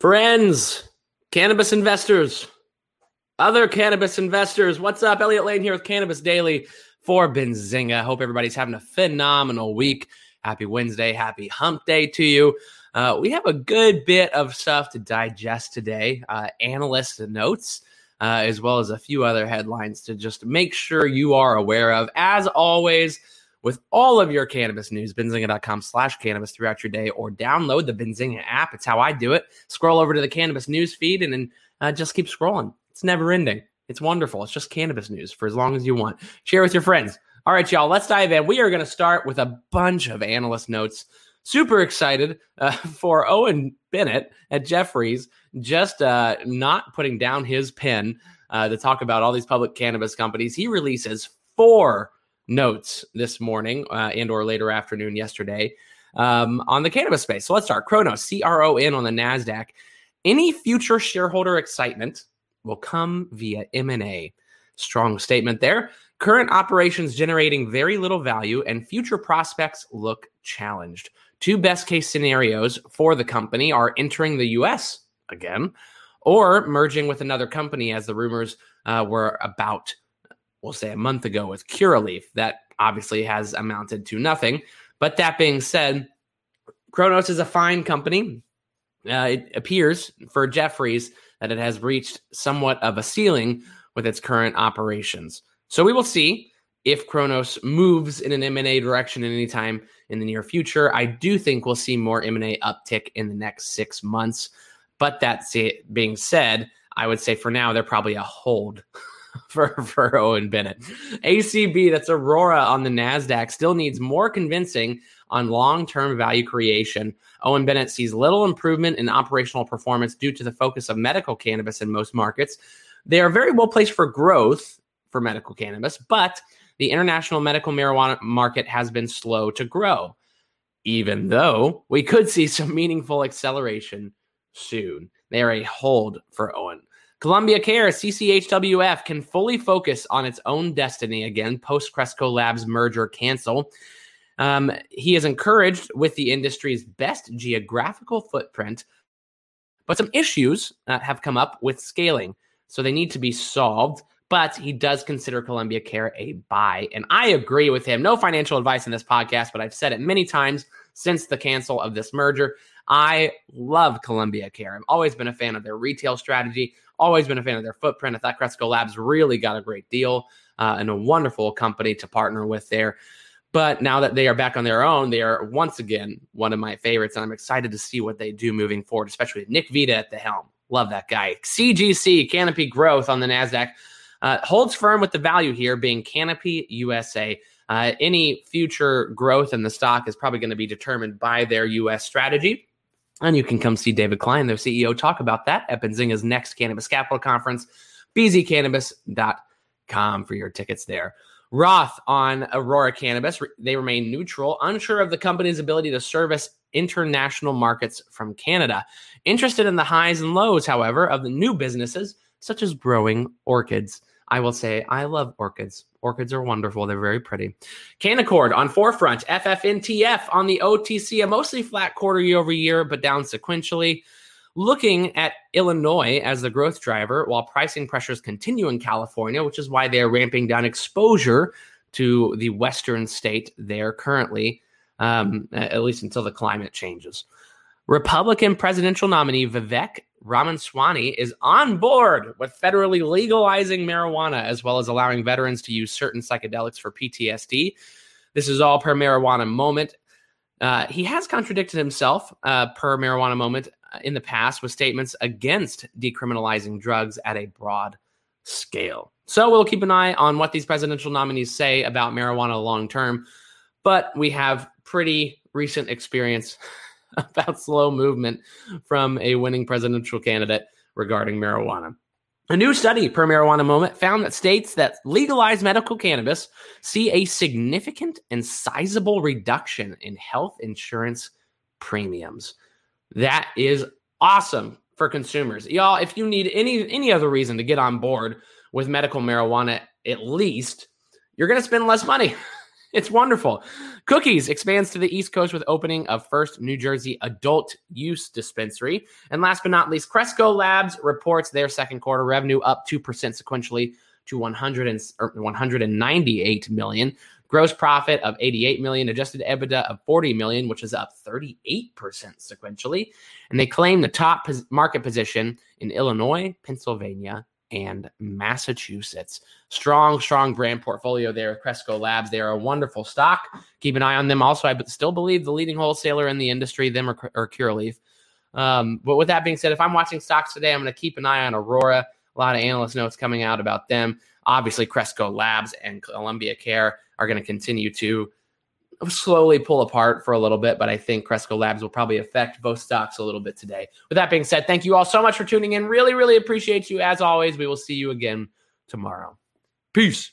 Friends, cannabis investors, other cannabis investors, what's up? Elliot Lane here with Cannabis Daily for Benzinga. Hope everybody's having a phenomenal week. Happy Wednesday, happy hump day to you. Uh, we have a good bit of stuff to digest today, uh, analyst notes, uh, as well as a few other headlines to just make sure you are aware of. As always, with all of your cannabis news, benzinga.com slash cannabis throughout your day, or download the Benzinga app. It's how I do it. Scroll over to the cannabis news feed and then uh, just keep scrolling. It's never ending. It's wonderful. It's just cannabis news for as long as you want. Share with your friends. All right, y'all, let's dive in. We are going to start with a bunch of analyst notes. Super excited uh, for Owen Bennett at Jefferies just uh, not putting down his pen uh, to talk about all these public cannabis companies. He releases four notes this morning uh, and or later afternoon yesterday um, on the cannabis space. So let's start. Cronos, C R O N on the Nasdaq. Any future shareholder excitement will come via M&A. Strong statement there. Current operations generating very little value and future prospects look challenged. Two best case scenarios for the company are entering the US again or merging with another company as the rumors uh, were about we'll say a month ago with Curaleaf. That obviously has amounted to nothing. But that being said, Cronos is a fine company. Uh, it appears for Jefferies that it has reached somewhat of a ceiling with its current operations. So we will see if Cronos moves in an M&A direction at any time in the near future. I do think we'll see more M&A uptick in the next six months. But that being said, I would say for now they're probably a hold for, for Owen Bennett. ACB, that's Aurora on the NASDAQ, still needs more convincing on long term value creation. Owen Bennett sees little improvement in operational performance due to the focus of medical cannabis in most markets. They are very well placed for growth for medical cannabis, but the international medical marijuana market has been slow to grow, even though we could see some meaningful acceleration soon. They are a hold for Owen. Columbia Care, CCHWF, can fully focus on its own destiny again post Cresco Labs merger cancel. Um, he is encouraged with the industry's best geographical footprint, but some issues uh, have come up with scaling. So they need to be solved. But he does consider Columbia Care a buy. And I agree with him. No financial advice in this podcast, but I've said it many times since the cancel of this merger. I love Columbia Care. I've always been a fan of their retail strategy, always been a fan of their footprint. I thought Cresco Labs really got a great deal uh, and a wonderful company to partner with there. But now that they are back on their own, they are once again one of my favorites. And I'm excited to see what they do moving forward, especially Nick Vita at the helm. Love that guy. CGC, Canopy Growth on the NASDAQ, uh, holds firm with the value here being Canopy USA. Uh, any future growth in the stock is probably going to be determined by their US strategy. And you can come see David Klein, their CEO, talk about that at Benzinga's next Cannabis Capital Conference, bzcannabis.com for your tickets there. Roth on Aurora Cannabis, they remain neutral, unsure of the company's ability to service international markets from Canada. Interested in the highs and lows, however, of the new businesses, such as growing orchids. I will say, I love orchids. Orchids are wonderful. They're very pretty. Canaccord on 4Front, FFNTF on the OTC, a mostly flat quarter year over year, but down sequentially. Looking at Illinois as the growth driver, while pricing pressures continue in California, which is why they're ramping down exposure to the western state there currently, um, at least until the climate changes. Republican presidential nominee Vivek Ramaswamy is on board with federally legalizing marijuana as well as allowing veterans to use certain psychedelics for PTSD. This is all per marijuana moment. Uh, he has contradicted himself uh, per marijuana moment uh, in the past with statements against decriminalizing drugs at a broad scale. So we'll keep an eye on what these presidential nominees say about marijuana long term. But we have pretty recent experience about slow movement from a winning presidential candidate regarding marijuana. A new study per marijuana moment found that states that legalize medical cannabis see a significant and sizable reduction in health insurance premiums. That is awesome for consumers. Y'all, if you need any any other reason to get on board with medical marijuana at least, you're going to spend less money. It's wonderful. Cookies expands to the East Coast with opening of first New Jersey adult use dispensary. And last but not least, Cresco Labs reports their second quarter revenue up 2% sequentially to 100 and, 198 million. Gross profit of 88 million, adjusted EBITDA of 40 million, which is up 38% sequentially. And they claim the top market position in Illinois, Pennsylvania, and Massachusetts. Strong, strong brand portfolio there, Cresco Labs. They are a wonderful stock. Keep an eye on them. Also, I still believe the leading wholesaler in the industry, them or, or Curaleaf. Um, but with that being said, if I'm watching stocks today, I'm going to keep an eye on Aurora. A lot of analyst notes coming out about them. Obviously, Cresco Labs and Columbia Care are going to continue to slowly pull apart for a little bit, but I think Cresco Labs will probably affect both stocks a little bit today. With that being said, thank you all so much for tuning in. Really, really appreciate you. As always, we will see you again tomorrow. Peace.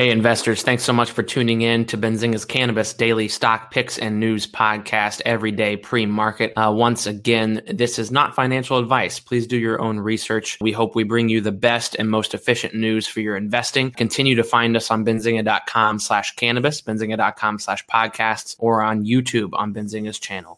Hey, investors, thanks so much for tuning in to Benzinga's Cannabis Daily Stock Picks and News Podcast every day pre market. Uh, once again, this is not financial advice. Please do your own research. We hope we bring you the best and most efficient news for your investing. Continue to find us on benzinga.com slash cannabis, benzinga.com slash podcasts, or on YouTube on Benzinga's channel.